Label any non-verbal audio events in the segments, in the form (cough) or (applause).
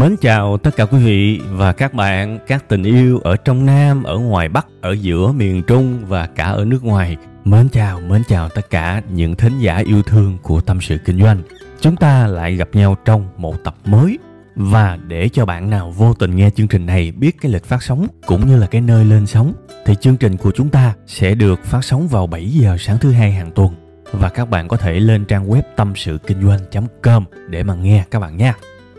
Mến chào tất cả quý vị và các bạn, các tình yêu ở trong Nam, ở ngoài Bắc, ở giữa miền Trung và cả ở nước ngoài. Mến chào, mến chào tất cả những thính giả yêu thương của Tâm sự Kinh doanh. Chúng ta lại gặp nhau trong một tập mới và để cho bạn nào vô tình nghe chương trình này biết cái lịch phát sóng cũng như là cái nơi lên sóng thì chương trình của chúng ta sẽ được phát sóng vào 7 giờ sáng thứ hai hàng tuần và các bạn có thể lên trang web tâm sự kinh doanh.com để mà nghe các bạn nha.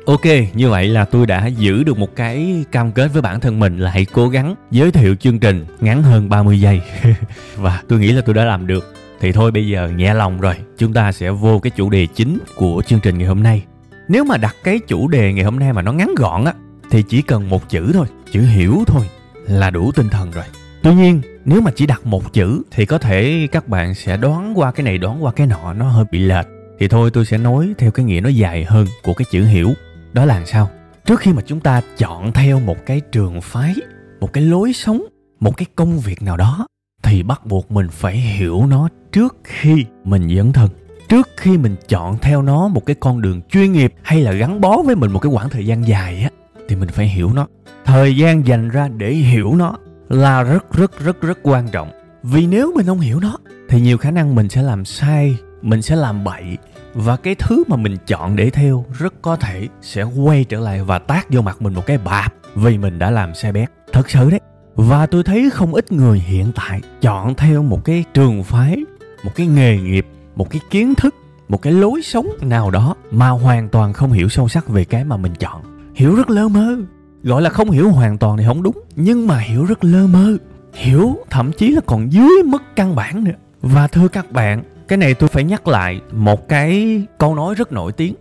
Ok, như vậy là tôi đã giữ được một cái cam kết với bản thân mình là hãy cố gắng giới thiệu chương trình ngắn hơn 30 giây. (laughs) Và tôi nghĩ là tôi đã làm được. Thì thôi bây giờ nhẹ lòng rồi, chúng ta sẽ vô cái chủ đề chính của chương trình ngày hôm nay. Nếu mà đặt cái chủ đề ngày hôm nay mà nó ngắn gọn á, thì chỉ cần một chữ thôi, chữ hiểu thôi là đủ tinh thần rồi. Tuy nhiên, nếu mà chỉ đặt một chữ thì có thể các bạn sẽ đoán qua cái này đoán qua cái nọ nó hơi bị lệch. Thì thôi tôi sẽ nói theo cái nghĩa nó dài hơn của cái chữ hiểu đó là sao? Trước khi mà chúng ta chọn theo một cái trường phái, một cái lối sống, một cái công việc nào đó, thì bắt buộc mình phải hiểu nó trước khi mình dấn thân. Trước khi mình chọn theo nó một cái con đường chuyên nghiệp hay là gắn bó với mình một cái khoảng thời gian dài á, thì mình phải hiểu nó. Thời gian dành ra để hiểu nó là rất rất rất rất quan trọng. Vì nếu mình không hiểu nó, thì nhiều khả năng mình sẽ làm sai mình sẽ làm bậy và cái thứ mà mình chọn để theo rất có thể sẽ quay trở lại và tác vô mặt mình một cái bạp vì mình đã làm sai bét. Thật sự đấy. Và tôi thấy không ít người hiện tại chọn theo một cái trường phái, một cái nghề nghiệp, một cái kiến thức, một cái lối sống nào đó mà hoàn toàn không hiểu sâu sắc về cái mà mình chọn. Hiểu rất lơ mơ. Gọi là không hiểu hoàn toàn thì không đúng, nhưng mà hiểu rất lơ mơ. Hiểu thậm chí là còn dưới mức căn bản nữa. Và thưa các bạn cái này tôi phải nhắc lại một cái câu nói rất nổi tiếng.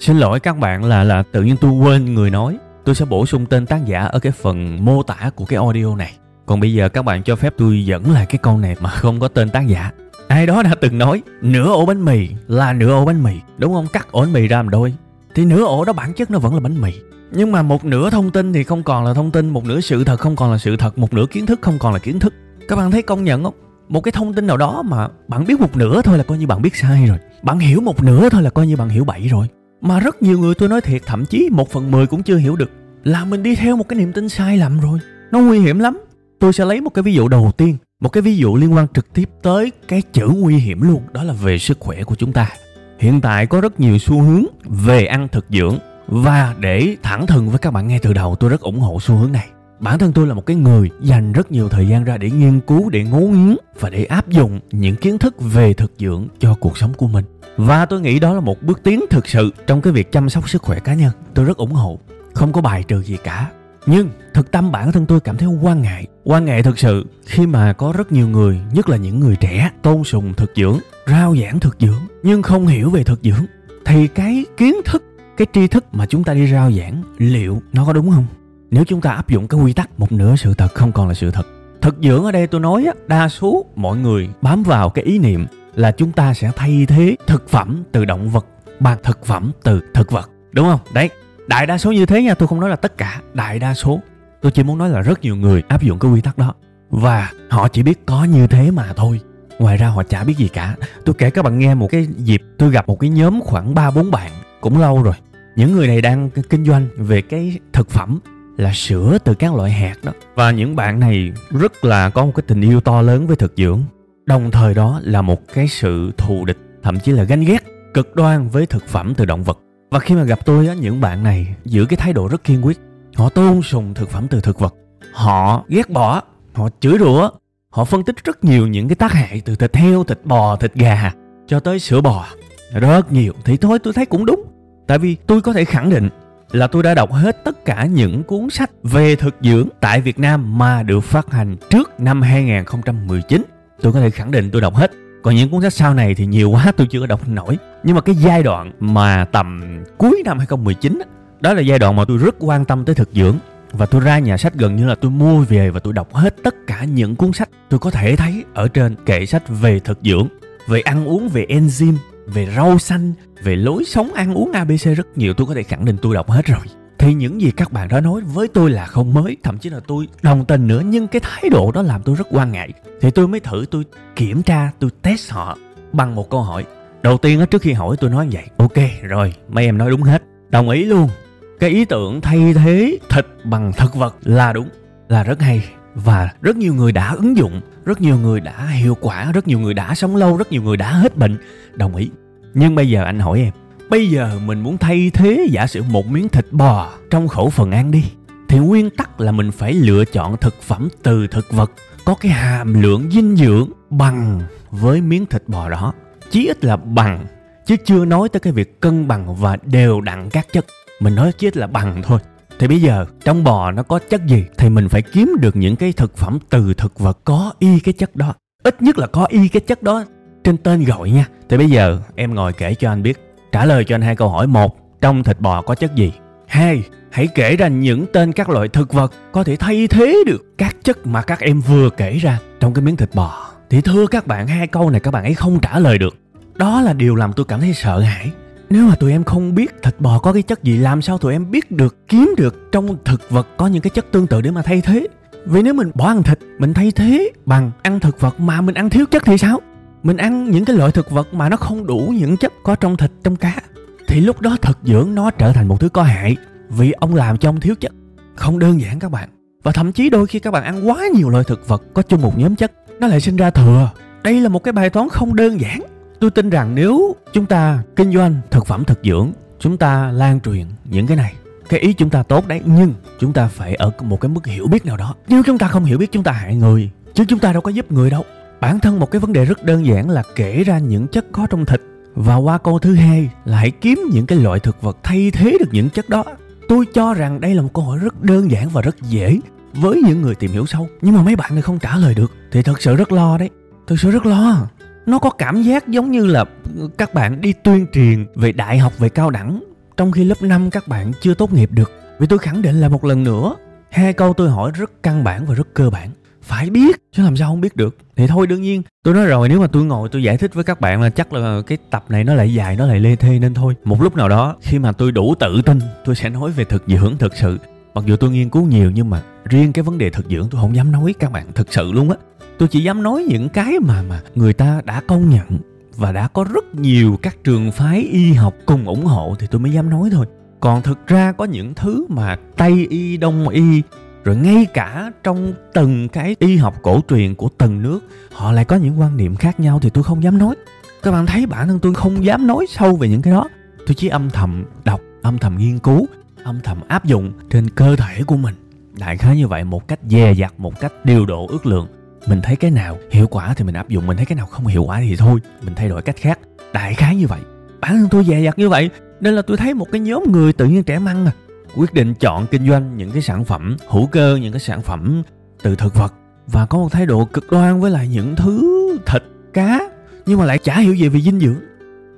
Xin lỗi các bạn là là tự nhiên tôi quên người nói. Tôi sẽ bổ sung tên tác giả ở cái phần mô tả của cái audio này. Còn bây giờ các bạn cho phép tôi dẫn lại cái câu này mà không có tên tác giả. Ai đó đã từng nói, nửa ổ bánh mì là nửa ổ bánh mì. Đúng không? Cắt ổ bánh mì ra làm đôi. Thì nửa ổ đó bản chất nó vẫn là bánh mì. Nhưng mà một nửa thông tin thì không còn là thông tin, một nửa sự thật không còn là sự thật, một nửa kiến thức không còn là kiến thức. Các bạn thấy công nhận không? Một cái thông tin nào đó mà bạn biết một nửa thôi là coi như bạn biết sai rồi. Bạn hiểu một nửa thôi là coi như bạn hiểu bậy rồi. Mà rất nhiều người tôi nói thiệt, thậm chí một phần mười cũng chưa hiểu được là mình đi theo một cái niềm tin sai lầm rồi. Nó nguy hiểm lắm. Tôi sẽ lấy một cái ví dụ đầu tiên, một cái ví dụ liên quan trực tiếp tới cái chữ nguy hiểm luôn, đó là về sức khỏe của chúng ta. Hiện tại có rất nhiều xu hướng về ăn thực dưỡng và để thẳng thừng với các bạn ngay từ đầu, tôi rất ủng hộ xu hướng này bản thân tôi là một cái người dành rất nhiều thời gian ra để nghiên cứu, để ngấu nghiến và để áp dụng những kiến thức về thực dưỡng cho cuộc sống của mình. Và tôi nghĩ đó là một bước tiến thực sự trong cái việc chăm sóc sức khỏe cá nhân. Tôi rất ủng hộ, không có bài trừ gì cả. Nhưng thực tâm bản thân tôi cảm thấy quan ngại. Quan ngại thực sự khi mà có rất nhiều người, nhất là những người trẻ, tôn sùng thực dưỡng, rao giảng thực dưỡng, nhưng không hiểu về thực dưỡng. Thì cái kiến thức, cái tri thức mà chúng ta đi rao giảng, liệu nó có đúng không? Nếu chúng ta áp dụng cái quy tắc một nửa sự thật không còn là sự thật, thực dưỡng ở đây tôi nói á, đa số mọi người bám vào cái ý niệm là chúng ta sẽ thay thế thực phẩm từ động vật bằng thực phẩm từ thực vật, đúng không? Đấy, đại đa số như thế nha, tôi không nói là tất cả, đại đa số. Tôi chỉ muốn nói là rất nhiều người áp dụng cái quy tắc đó và họ chỉ biết có như thế mà thôi. Ngoài ra họ chả biết gì cả. Tôi kể các bạn nghe một cái dịp tôi gặp một cái nhóm khoảng ba bốn bạn cũng lâu rồi. Những người này đang kinh doanh về cái thực phẩm là sữa từ các loại hạt đó. Và những bạn này rất là có một cái tình yêu to lớn với thực dưỡng. Đồng thời đó là một cái sự thù địch, thậm chí là ganh ghét cực đoan với thực phẩm từ động vật. Và khi mà gặp tôi á, những bạn này giữ cái thái độ rất kiên quyết. Họ tôn sùng thực phẩm từ thực vật. Họ ghét bỏ họ chửi rủa họ phân tích rất nhiều những cái tác hại từ thịt heo, thịt bò, thịt gà cho tới sữa bò. Rất nhiều. Thì thôi, tôi thấy cũng đúng. Tại vì tôi có thể khẳng định là tôi đã đọc hết tất cả những cuốn sách về thực dưỡng tại Việt Nam mà được phát hành trước năm 2019. Tôi có thể khẳng định tôi đọc hết. Còn những cuốn sách sau này thì nhiều quá, tôi chưa có đọc nổi. Nhưng mà cái giai đoạn mà tầm cuối năm 2019 đó là giai đoạn mà tôi rất quan tâm tới thực dưỡng và tôi ra nhà sách gần như là tôi mua về và tôi đọc hết tất cả những cuốn sách tôi có thể thấy ở trên kệ sách về thực dưỡng, về ăn uống, về enzyme về rau xanh, về lối sống ăn uống abc rất nhiều. Tôi có thể khẳng định tôi đọc hết rồi. Thì những gì các bạn đã nói với tôi là không mới, thậm chí là tôi đồng tình nữa, nhưng cái thái độ đó làm tôi rất quan ngại. Thì tôi mới thử, tôi kiểm tra, tôi test họ bằng một câu hỏi. Đầu tiên trước khi hỏi, tôi nói vậy. Ok, rồi, mấy em nói đúng hết. Đồng ý luôn. Cái ý tưởng thay thế thịt bằng thực vật là đúng, là rất hay và rất nhiều người đã ứng dụng, rất nhiều người đã hiệu quả, rất nhiều người đã sống lâu, rất nhiều người đã hết bệnh. Đồng ý. Nhưng bây giờ anh hỏi em, bây giờ mình muốn thay thế giả sử một miếng thịt bò trong khẩu phần ăn đi, thì nguyên tắc là mình phải lựa chọn thực phẩm từ thực vật, có cái hàm lượng dinh dưỡng bằng với miếng thịt bò đó. Chí ít là bằng, chứ chưa nói tới cái việc cân bằng và đều đặn các chất. Mình nói chí ít là bằng thôi thì bây giờ, trong bò nó có chất gì thì mình phải kiếm được những cái thực phẩm từ thực vật có y cái chất đó. Ít nhất là có y cái chất đó trên tên gọi nha. Thì bây giờ, em ngồi kể cho anh biết. Trả lời cho anh hai câu hỏi. Một, trong thịt bò có chất gì? Hai, hãy kể ra những tên các loại thực vật có thể thay thế được các chất mà các em vừa kể ra trong cái miếng thịt bò. Thì thưa các bạn, hai câu này các bạn ấy không trả lời được. Đó là điều làm tôi cảm thấy sợ hãi nếu mà tụi em không biết thịt bò có cái chất gì, làm sao tụi em biết được, kiếm được trong thực vật có những cái chất tương tự để mà thay thế? Vì nếu mình bỏ ăn thịt, mình thay thế bằng ăn thực vật mà mình ăn thiếu chất thì sao? Mình ăn những cái loại thực vật mà nó không đủ những chất có trong thịt, trong cá. Thì lúc đó thực dưỡng nó trở thành một thứ có hại vì ông làm cho ông thiếu chất. Không đơn giản các bạn. Và thậm chí đôi khi các bạn ăn quá nhiều loại thực vật có chung một nhóm chất, nó lại sinh ra thừa. Đây là một cái bài toán không đơn giản tôi tin rằng nếu chúng ta kinh doanh thực phẩm thực dưỡng, chúng ta lan truyền những cái này, cái ý chúng ta tốt đấy, nhưng chúng ta phải ở một cái mức hiểu biết nào đó. Nếu chúng ta không hiểu biết, chúng ta hại người, chứ chúng ta đâu có giúp người đâu. Bản thân một cái vấn đề rất đơn giản là kể ra những chất có trong thịt, và qua câu thứ hai là hãy kiếm những cái loại thực vật thay thế được những chất đó. Tôi cho rằng đây là một câu hỏi rất đơn giản và rất dễ với những người tìm hiểu sâu, nhưng mà mấy bạn này không trả lời được, thì thật sự rất lo đấy. Thực sự rất lo nó có cảm giác giống như là các bạn đi tuyên truyền về đại học, về cao đẳng. Trong khi lớp 5 các bạn chưa tốt nghiệp được. Vì tôi khẳng định là một lần nữa, hai câu tôi hỏi rất căn bản và rất cơ bản. Phải biết, chứ làm sao không biết được. Thì thôi, đương nhiên, tôi nói rồi, nếu mà tôi ngồi tôi giải thích với các bạn là chắc là cái tập này nó lại dài, nó lại lê thê, nên thôi. Một lúc nào đó, khi mà tôi đủ tự tin, tôi sẽ nói về thực dưỡng thực sự. Mặc dù tôi nghiên cứu nhiều, nhưng mà riêng cái vấn đề thực dưỡng tôi không dám nói, các bạn, thực sự luôn á tôi chỉ dám nói những cái mà mà người ta đã công nhận và đã có rất nhiều các trường phái y học cùng ủng hộ thì tôi mới dám nói thôi. Còn thực ra có những thứ mà tây y, đông y, rồi ngay cả trong từng cái y học cổ truyền của từng nước, họ lại có những quan niệm khác nhau thì tôi không dám nói. Các bạn thấy bản thân tôi không dám nói sâu về những cái đó. Tôi chỉ âm thầm đọc, âm thầm nghiên cứu, âm thầm áp dụng trên cơ thể của mình. Đại khái như vậy, một cách dè dặt, một cách điều độ ước lượng mình thấy cái nào hiệu quả thì mình áp dụng, mình thấy cái nào không hiệu quả thì thôi, mình thay đổi cách khác. Đại khái như vậy. Bản thân tôi dè dặt như vậy, nên là tôi thấy một cái nhóm người tự nhiên trẻ măng à quyết định chọn kinh doanh những cái sản phẩm hữu cơ, những cái sản phẩm từ thực vật và có một thái độ cực đoan với lại những thứ thịt, cá, nhưng mà lại chả hiểu gì về dinh dưỡng.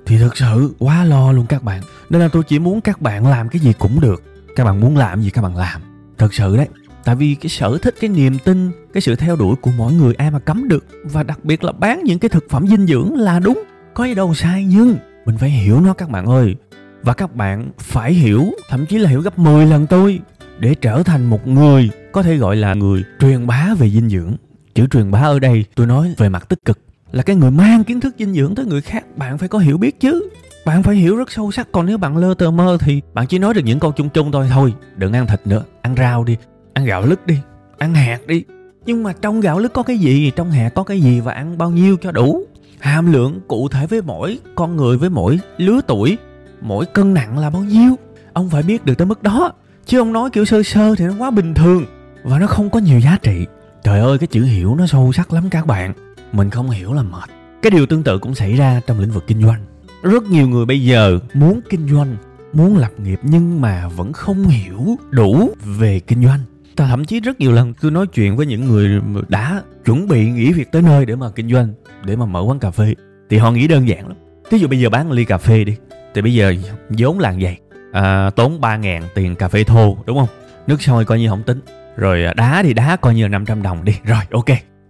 Thì thực sự quá lo luôn các bạn. Nên là tôi chỉ muốn các bạn làm cái gì cũng được. Các bạn muốn làm gì các bạn làm. Thật sự đấy tại vì cái sở thích, cái niềm tin, cái sự theo đuổi của mỗi người ai mà cấm được. Và đặc biệt là bán những cái thực phẩm dinh dưỡng là đúng, có gì đâu sai nhưng mình phải hiểu nó các bạn ơi. Và các bạn phải hiểu, thậm chí là hiểu gấp 10 lần tôi, để trở thành một người có thể gọi là người truyền bá về dinh dưỡng. Chữ truyền bá ở đây tôi nói về mặt tích cực. Là cái người mang kiến thức dinh dưỡng tới người khác, bạn phải có hiểu biết chứ. Bạn phải hiểu rất sâu sắc. Còn nếu bạn lơ tơ mơ thì bạn chỉ nói được những câu chung chung thôi. Thôi, đừng ăn thịt nữa, ăn rau đi ăn gạo lứt đi, ăn hạt đi. Nhưng mà trong gạo lứt có cái gì, trong hạt có cái gì và ăn bao nhiêu cho đủ? Hàm lượng cụ thể với mỗi con người, với mỗi lứa tuổi, mỗi cân nặng là bao nhiêu? Ông phải biết được tới mức đó. Chứ ông nói kiểu sơ sơ thì nó quá bình thường và nó không có nhiều giá trị. Trời ơi, cái chữ hiểu nó sâu sắc lắm các bạn. Mình không hiểu là mệt. Cái điều tương tự cũng xảy ra trong lĩnh vực kinh doanh. Rất nhiều người bây giờ muốn kinh doanh, muốn lập nghiệp nhưng mà vẫn không hiểu đủ về kinh doanh thậm chí rất nhiều lần tôi nói chuyện với những người đã chuẩn bị nghỉ việc tới nơi để mà kinh doanh để mà mở quán cà phê. Thì họ nghĩ đơn giản lắm. Ví dụ bây giờ bán ly cà phê đi. Thì bây giờ vốn là vậy. À, tốn 3 ngàn tiền cà phê thô đúng không? Nước sôi coi như không tính. Rồi à, đá thì đá coi như là 500 đồng đi. Rồi ok.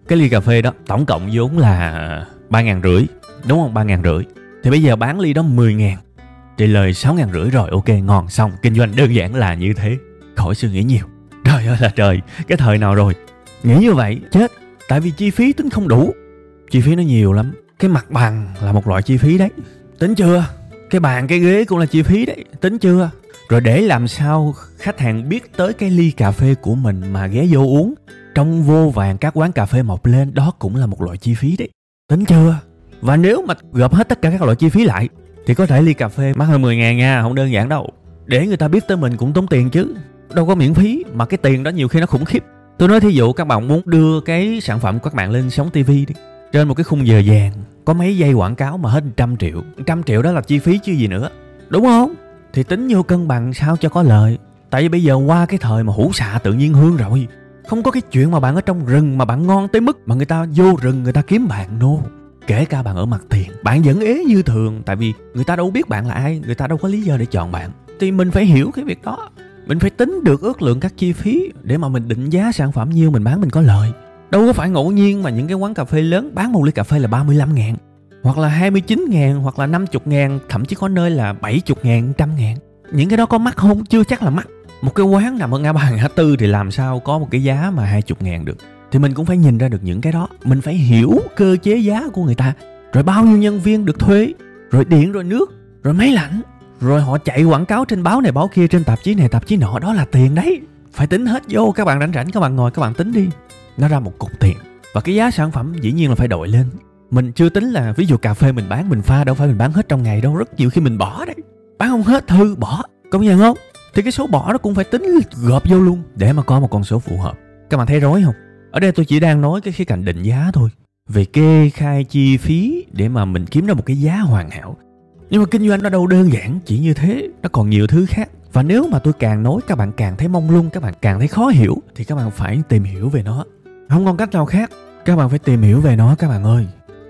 Cái ly cà phê đó tổng cộng vốn là ba ngàn rưỡi đúng không? ba ngàn rưỡi. Thì bây giờ bán ly đó 10 ngàn. Thì lời sáu ngàn rưỡi rồi ok ngon xong. Kinh doanh đơn giản là như thế. Khỏi suy nghĩ nhiều trời ơi là trời, cái thời nào rồi? Nghĩ như vậy, chết. Tại vì chi phí tính không đủ. Chi phí nó nhiều lắm. Cái mặt bằng là một loại chi phí đấy. Tính chưa? Cái bàn, cái ghế cũng là chi phí đấy. Tính chưa? Rồi để làm sao khách hàng biết tới cái ly cà phê của mình mà ghé vô uống? Trong vô vàng các quán cà phê mọc lên, đó cũng là một loại chi phí đấy. Tính chưa? Và nếu mà gộp hết tất cả các loại chi phí lại, thì có thể ly cà phê mắc hơn 10 ngàn nha, không đơn giản đâu. Để người ta biết tới mình cũng tốn tiền chứ đâu có miễn phí, mà cái tiền đó nhiều khi nó khủng khiếp. Tôi nói thí dụ các bạn muốn đưa cái sản phẩm của các bạn lên sóng tivi đi, trên một cái khung giờ vàng, có mấy giây quảng cáo mà hết trăm triệu. Trăm triệu đó là chi phí chứ gì nữa. Đúng không? Thì tính vô cân bằng sao cho có lời tại vì bây giờ qua cái thời mà hủ xạ tự nhiên hương rồi. Không có cái chuyện mà bạn ở trong rừng mà bạn ngon tới mức mà người ta vô rừng người ta kiếm bạn nô. No. kể cả bạn ở mặt tiền, bạn vẫn ế như thường, tại vì người ta đâu biết bạn là ai, người ta đâu có lý do để chọn bạn. Thì mình phải hiểu cái việc đó mình phải tính được ước lượng các chi phí để mà mình định giá sản phẩm nhiêu mình bán mình có lợi. đâu có phải ngẫu nhiên mà những cái quán cà phê lớn bán một ly cà phê là 35 ngàn hoặc là 29 ngàn hoặc là 50 ngàn thậm chí có nơi là 70 ngàn, trăm ngàn. Những cái đó có mắc không? Chưa chắc là mắc. Một cái quán nằm ở ngã ba ngã tư thì làm sao có một cái giá mà 20 ngàn được? Thì mình cũng phải nhìn ra được những cái đó. Mình phải hiểu cơ chế giá của người ta. Rồi bao nhiêu nhân viên được thuê rồi điện rồi nước rồi máy lạnh rồi họ chạy quảng cáo trên báo này, báo kia, trên tạp chí này, tạp chí nọ, đó là tiền đấy. Phải tính hết vô, các bạn rảnh rảnh, các bạn ngồi, các bạn tính đi. Nó ra một cục tiền. Và cái giá sản phẩm dĩ nhiên là phải đội lên. Mình chưa tính là ví dụ cà phê mình bán, mình pha đâu phải mình bán hết trong ngày đâu, rất nhiều khi mình bỏ đấy. Bán không hết thư bỏ. Công nhận không? Thì cái số bỏ nó cũng phải tính gộp vô luôn, để mà có một con số phù hợp. Các bạn thấy rối không? Ở đây tôi chỉ đang nói cái khía cạnh định giá thôi. Về kê khai chi phí để mà mình kiếm ra một cái giá hoàn hảo nhưng mà kinh doanh nó đâu đơn giản chỉ như thế, nó còn nhiều thứ khác. Và nếu mà tôi càng nói các bạn càng thấy mông lung, các bạn càng thấy khó hiểu, thì các bạn phải tìm hiểu về nó. Không còn cách nào khác, các bạn phải tìm hiểu về nó, các bạn ơi.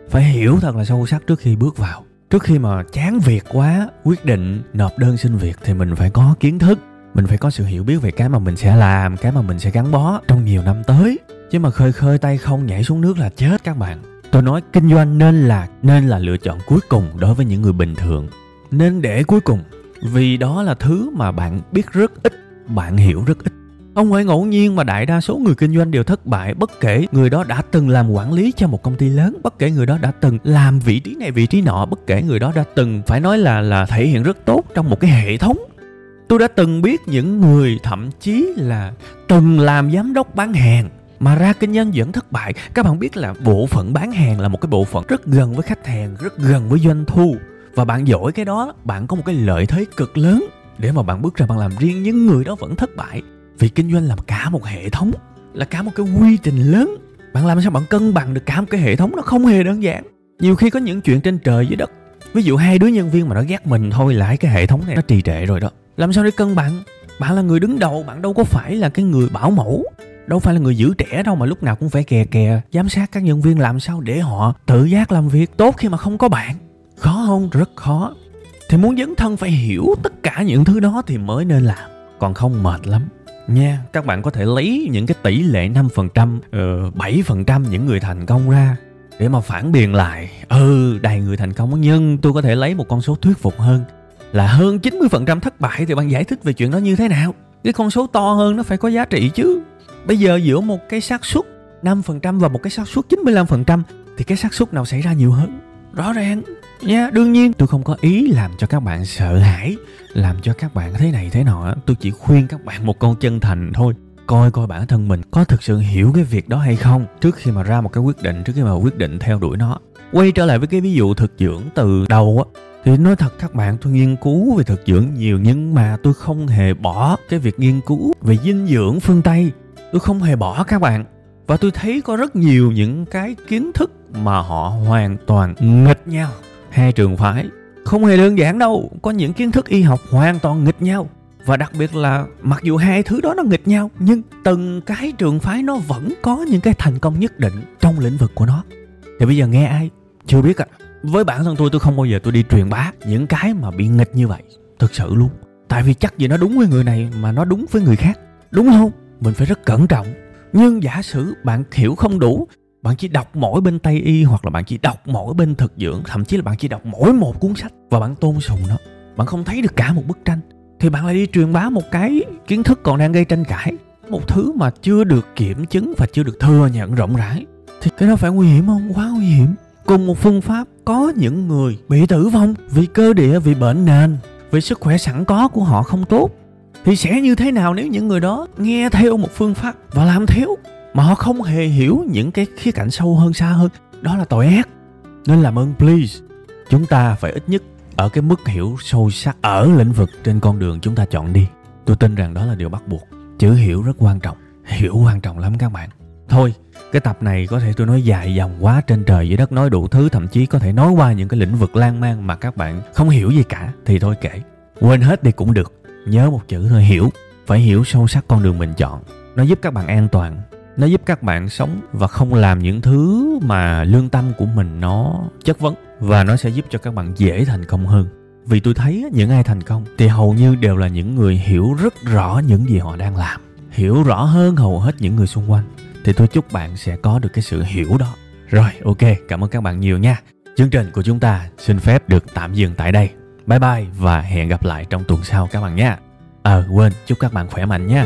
Phải hiểu thật là sâu sắc trước khi bước vào. Trước khi mà chán việc quá, quyết định nộp đơn xin việc thì mình phải có kiến thức. Mình phải có sự hiểu biết về cái mà mình sẽ làm, cái mà mình sẽ gắn bó trong nhiều năm tới. Chứ mà khơi khơi tay không nhảy xuống nước là chết các bạn tôi nói kinh doanh nên là nên là lựa chọn cuối cùng đối với những người bình thường. Nên để cuối cùng, vì đó là thứ mà bạn biết rất ít, bạn hiểu rất ít. Không phải ngẫu nhiên mà đại đa số người kinh doanh đều thất bại, bất kể người đó đã từng làm quản lý cho một công ty lớn, bất kể người đó đã từng làm vị trí này, vị trí nọ, bất kể người đó đã từng, phải nói là là thể hiện rất tốt trong một cái hệ thống. Tôi đã từng biết những người thậm chí là từng làm giám đốc bán hàng mà ra kinh doanh vẫn thất bại. Các bạn biết là bộ phận bán hàng là một cái bộ phận rất gần với khách hàng, rất gần với doanh thu. Và bạn giỏi cái đó, bạn có một cái lợi thế cực lớn để mà bạn bước ra bạn làm riêng. Những người đó vẫn thất bại vì kinh doanh là cả một hệ thống, là cả một cái quy trình lớn. Bạn làm sao bạn cân bằng được cả một cái hệ thống nó không hề đơn giản. Nhiều khi có những chuyện trên trời dưới đất. Ví dụ hai đứa nhân viên mà nó ghét mình thôi lại cái hệ thống này nó trì trệ rồi đó. Làm sao để cân bằng? Bạn là người đứng đầu, bạn đâu có phải là cái người bảo mẫu đâu phải là người giữ trẻ đâu mà lúc nào cũng phải kè kè giám sát các nhân viên làm sao để họ tự giác làm việc tốt khi mà không có bạn. Khó không? Rất khó. Thì muốn dấn thân phải hiểu tất cả những thứ đó thì mới nên làm. Còn không mệt lắm. Nha các bạn có thể lấy những cái tỷ lệ 5% uh, 7% những người thành công ra để mà phản biện lại. Ừ đầy người thành công nhưng tôi có thể lấy một con số thuyết phục hơn là hơn 90% thất bại thì bạn giải thích về chuyện đó như thế nào. Cái con số to hơn nó phải có giá trị chứ bây giờ giữa một cái xác suất 5% và một cái xác suất 95% thì cái xác suất nào xảy ra nhiều hơn? Rõ ràng. Nha đương nhiên. Tôi không có ý làm cho các bạn sợ hãi làm cho các bạn thế này thế nọ. Tôi chỉ khuyên các bạn một câu chân thành thôi. Coi coi bản thân mình có thực sự hiểu cái việc đó hay không trước khi mà ra một cái quyết định trước khi mà quyết định theo đuổi nó. Quay trở lại với cái ví dụ thực dưỡng từ đầu á thì nói thật các bạn tôi nghiên cứu về thực dưỡng nhiều nhưng mà tôi không hề bỏ cái việc nghiên cứu về dinh dưỡng phương tây tôi không hề bỏ các bạn. Và tôi thấy có rất nhiều những cái kiến thức mà họ hoàn toàn nghịch nhau. Hai trường phái không hề đơn giản đâu. Có những kiến thức y học hoàn toàn nghịch nhau. Và đặc biệt là mặc dù hai thứ đó nó nghịch nhau, nhưng từng cái trường phái nó vẫn có những cái thành công nhất định trong lĩnh vực của nó. Thì bây giờ nghe ai? Chưa biết à với bản thân tôi tôi không bao giờ tôi đi truyền bá những cái mà bị nghịch như vậy. Thực sự luôn. Tại vì chắc gì nó đúng với người này mà nó đúng với người khác. Đúng không? Mình phải rất cẩn trọng. Nhưng giả sử bạn hiểu không đủ, bạn chỉ đọc mỗi bên tây y hoặc là bạn chỉ đọc mỗi bên thực dưỡng, thậm chí là bạn chỉ đọc mỗi một cuốn sách và bạn tôn sùng nó, bạn không thấy được cả một bức tranh, thì bạn lại đi truyền bá một cái kiến thức còn đang gây tranh cãi, một thứ mà chưa được kiểm chứng và chưa được thừa nhận rộng rãi. Thì cái đó phải nguy hiểm không? Quá nguy hiểm. Cùng một phương pháp, có những người bị tử vong vì cơ địa, vì bệnh nền, vì sức khỏe sẵn có của họ không tốt thì sẽ như thế nào nếu những người đó nghe theo một phương pháp và làm theo mà họ không hề hiểu những cái khía cạnh sâu hơn, xa hơn? Đó là tội ác. Nên làm ơn, please, chúng ta phải ít nhất ở cái mức hiểu sâu sắc ở lĩnh vực trên con đường chúng ta chọn đi. Tôi tin rằng đó là điều bắt buộc. Chữ hiểu rất quan trọng. Hiểu quan trọng lắm các bạn. Thôi, cái tập này có thể tôi nói dài dòng quá trên trời dưới đất, nói đủ thứ, thậm chí có thể nói qua những cái lĩnh vực lan man mà các bạn không hiểu gì cả. Thì thôi kể quên hết đi cũng được nhớ một chữ thôi, hiểu. Phải hiểu sâu sắc con đường mình chọn. Nó giúp các bạn an toàn. Nó giúp các bạn sống và không làm những thứ mà lương tâm của mình nó chất vấn. Và nó sẽ giúp cho các bạn dễ thành công hơn. Vì tôi thấy những ai thành công thì hầu như đều là những người hiểu rất rõ những gì họ đang làm. Hiểu rõ hơn hầu hết những người xung quanh. Thì tôi chúc bạn sẽ có được cái sự hiểu đó. Rồi, ok. Cảm ơn các bạn nhiều nha. Chương trình của chúng ta xin phép được tạm dừng tại đây bye bye và hẹn gặp lại trong tuần sau các bạn nha. Ờ à, quên chúc các bạn khỏe mạnh nha.